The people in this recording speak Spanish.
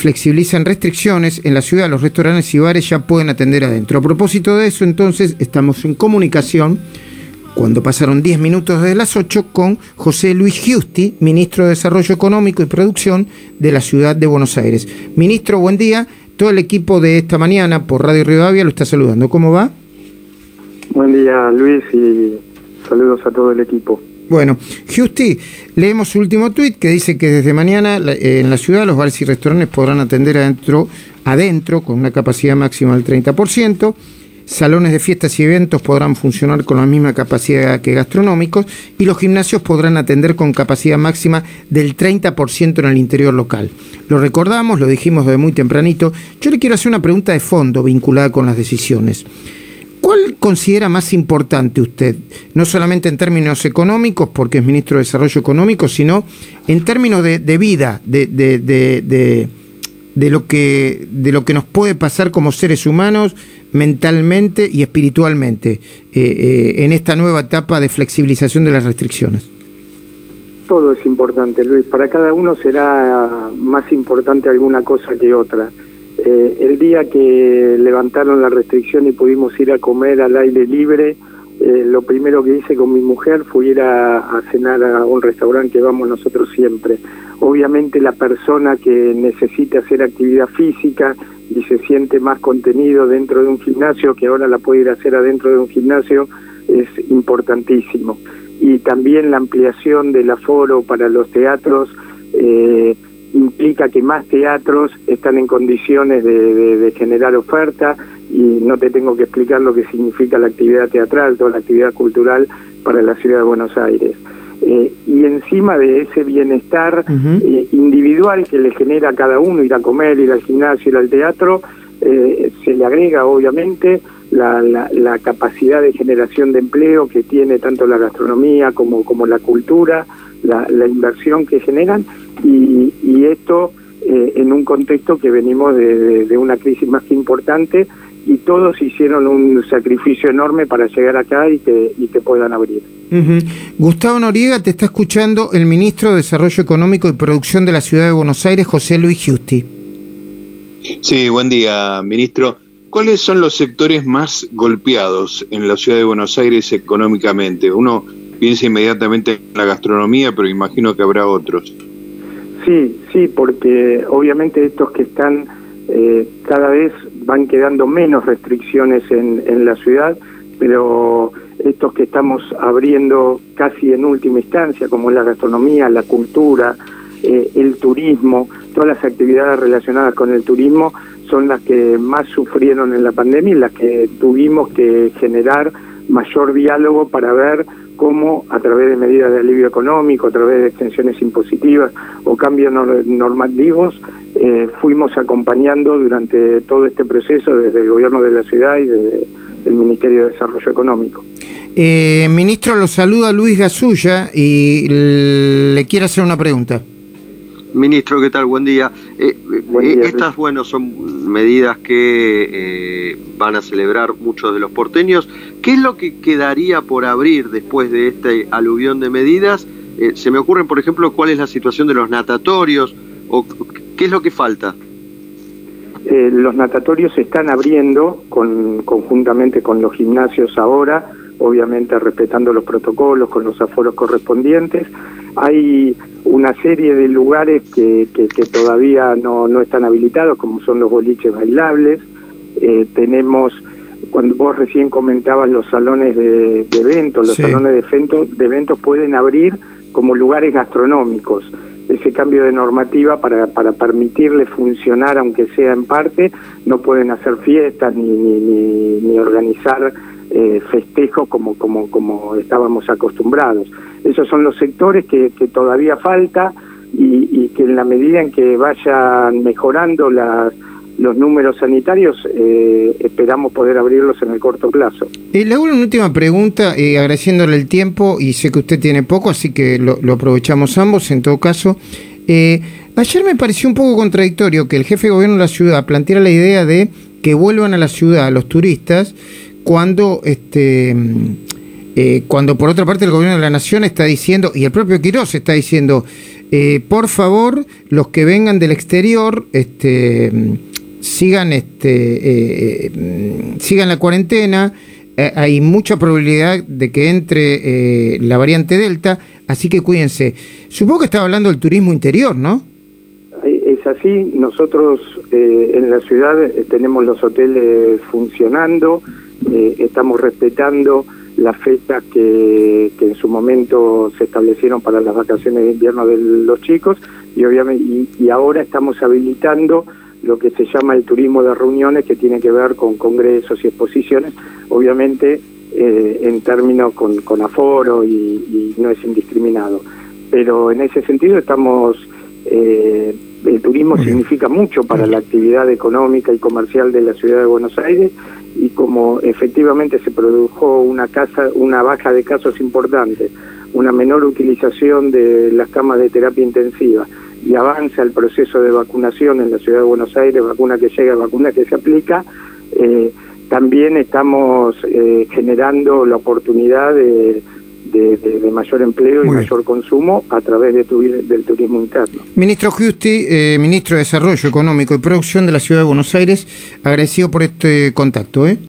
flexibilizan restricciones, en la ciudad los restaurantes y bares ya pueden atender adentro. A propósito de eso, entonces, estamos en comunicación cuando pasaron 10 minutos de las 8 con José Luis Giusti, ministro de Desarrollo Económico y Producción de la ciudad de Buenos Aires. Ministro, buen día. Todo el equipo de esta mañana por Radio Rivadavia lo está saludando. ¿Cómo va? Buen día, Luis, y saludos a todo el equipo. Bueno, Justi, leemos su último tuit que dice que desde mañana en la ciudad los bares y restaurantes podrán atender adentro, adentro con una capacidad máxima del 30%. Salones de fiestas y eventos podrán funcionar con la misma capacidad que gastronómicos y los gimnasios podrán atender con capacidad máxima del 30% en el interior local. Lo recordamos, lo dijimos desde muy tempranito. Yo le quiero hacer una pregunta de fondo vinculada con las decisiones. ¿Cuál considera más importante usted, no solamente en términos económicos, porque es ministro de Desarrollo Económico, sino en términos de, vida, de, de, lo que, de lo que nos puede pasar como seres humanos, mentalmente y espiritualmente eh, eh, en esta nueva etapa de flexibilización de las restricciones? Todo es importante, Luis. Para cada uno será más importante alguna cosa que otra. Eh, el día que levantaron la restricción y pudimos ir a comer al aire libre, lo primero que hice con mi mujer fue ir a, cenar a un restaurante que vamos nosotros siempre. Obviamente la persona que necesite hacer actividad física y se siente más contenido dentro de un gimnasio, que ahora la puede ir a hacer adentro de un gimnasio, es importantísimo. Y también la ampliación del aforo para los teatros eh, implica que más teatros están en condiciones de, generar oferta y no te tengo que explicar lo que significa la actividad teatral, toda la actividad cultural para la ciudad de Buenos Aires. Eh, y encima de ese bienestar eh, individual que le genera a cada uno ir a comer, ir al gimnasio, ir al teatro, eh, se le agrega obviamente la, la, capacidad de generación de empleo que tiene tanto la gastronomía como, como la cultura, la, inversión que generan y, y esto en un contexto que venimos de, de una crisis más que importante y todos hicieron un sacrificio enorme para llegar acá y que, y que puedan abrir. Gustavo Noriega, te está escuchando el ministro de Desarrollo Económico y Producción de la Ciudad de Buenos Aires, José Luis Giusti. Sí, buen día, ministro. ¿Cuáles son los sectores más golpeados en la Ciudad de Buenos Aires económicamente? Uno piensa inmediatamente en la gastronomía, pero imagino que habrá otros. Sí, sí, porque obviamente estos que están eh, cada vez van quedando menos restricciones en, en la ciudad, pero estos que estamos abriendo casi en última instancia, como la gastronomía, la cultura, eh, el turismo, todas las actividades relacionadas con el turismo, son las que más sufrieron en la pandemia y las que tuvimos que generar mayor diálogo para ver cómo a través de medidas de alivio económico, a través de extensiones impositivas o cambios normativos, eh, fuimos acompañando durante todo este proceso desde el gobierno de la ciudad y desde el Ministerio de Desarrollo Económico. Eh, ministro, lo saluda Luis Gasulla y le quiero hacer una pregunta. Ministro, ¿qué tal? Buen día. Eh, eh, estas, bueno, son medidas que van a celebrar muchos de los porteños. ¿Qué es lo que quedaría por abrir después de este aluvión de medidas? se me ocurren, por ejemplo, cuál es la situación de los natatorios o qué es lo que falta. los natatorios se están abriendo con, conjuntamente con los gimnasios ahora obviamente respetando los protocolos con los aforos correspondientes. Hay una serie de lugares que, todavía no, no, están habilitados, como son los boliches bailables. Eh, tenemos, cuando vos recién comentabas los salones de, eventos, los salones de eventos, de eventos pueden abrir como lugares gastronómicos. Ese cambio de normativa para, para permitirle funcionar, aunque sea en parte, no pueden hacer fiestas ni, ni, ni organizar eh, festejos como, como, como estábamos acostumbrados. Esos son los sectores que, que todavía falta y, que en la medida en que vayan mejorando las, los números sanitarios, eh, esperamos poder abrirlos en el corto plazo. Eh, le una última pregunta, eh, agradeciéndole el tiempo, y sé que usted tiene poco, así que lo, aprovechamos ambos en todo caso. Eh, ayer me pareció un poco contradictorio que el jefe de gobierno de la ciudad planteara la idea de que vuelvan a la ciudad los turistas cuando este cuando por otra parte el gobierno de la nación está diciendo, y el propio Quirós está diciendo, por favor, los que vengan del exterior, este, sigan, este, eh, sigan la cuarentena. hay mucha probabilidad de que entre la variante Delta, así que cuídense. Supongo que estaba hablando del turismo interior, ¿no? Es así, nosotros en la ciudad tenemos los hoteles funcionando, estamos respetando las fechas que, en su momento se establecieron para las vacaciones de invierno de los chicos y obviamente y, ahora estamos habilitando lo que se llama el turismo de reuniones que tiene que ver con congresos y exposiciones, obviamente eh, en términos con, con aforo y, no es indiscriminado. Pero en ese sentido estamos, eh, el turismo significa mucho para la actividad económica y comercial de la ciudad de Buenos Aires y como efectivamente se produjo una casa, una baja de casos importante, una menor utilización de las camas de terapia intensiva y avanza el proceso de vacunación en la ciudad de Buenos Aires, vacuna que llega, vacuna que se aplica, eh, también estamos eh, generando la oportunidad de, mayor empleo y mayor consumo a través de del turismo interno. Ministro Justi, eh, ministro de Desarrollo Económico y Producción de la Ciudad de Buenos Aires, agradecido por este contacto. ¿eh?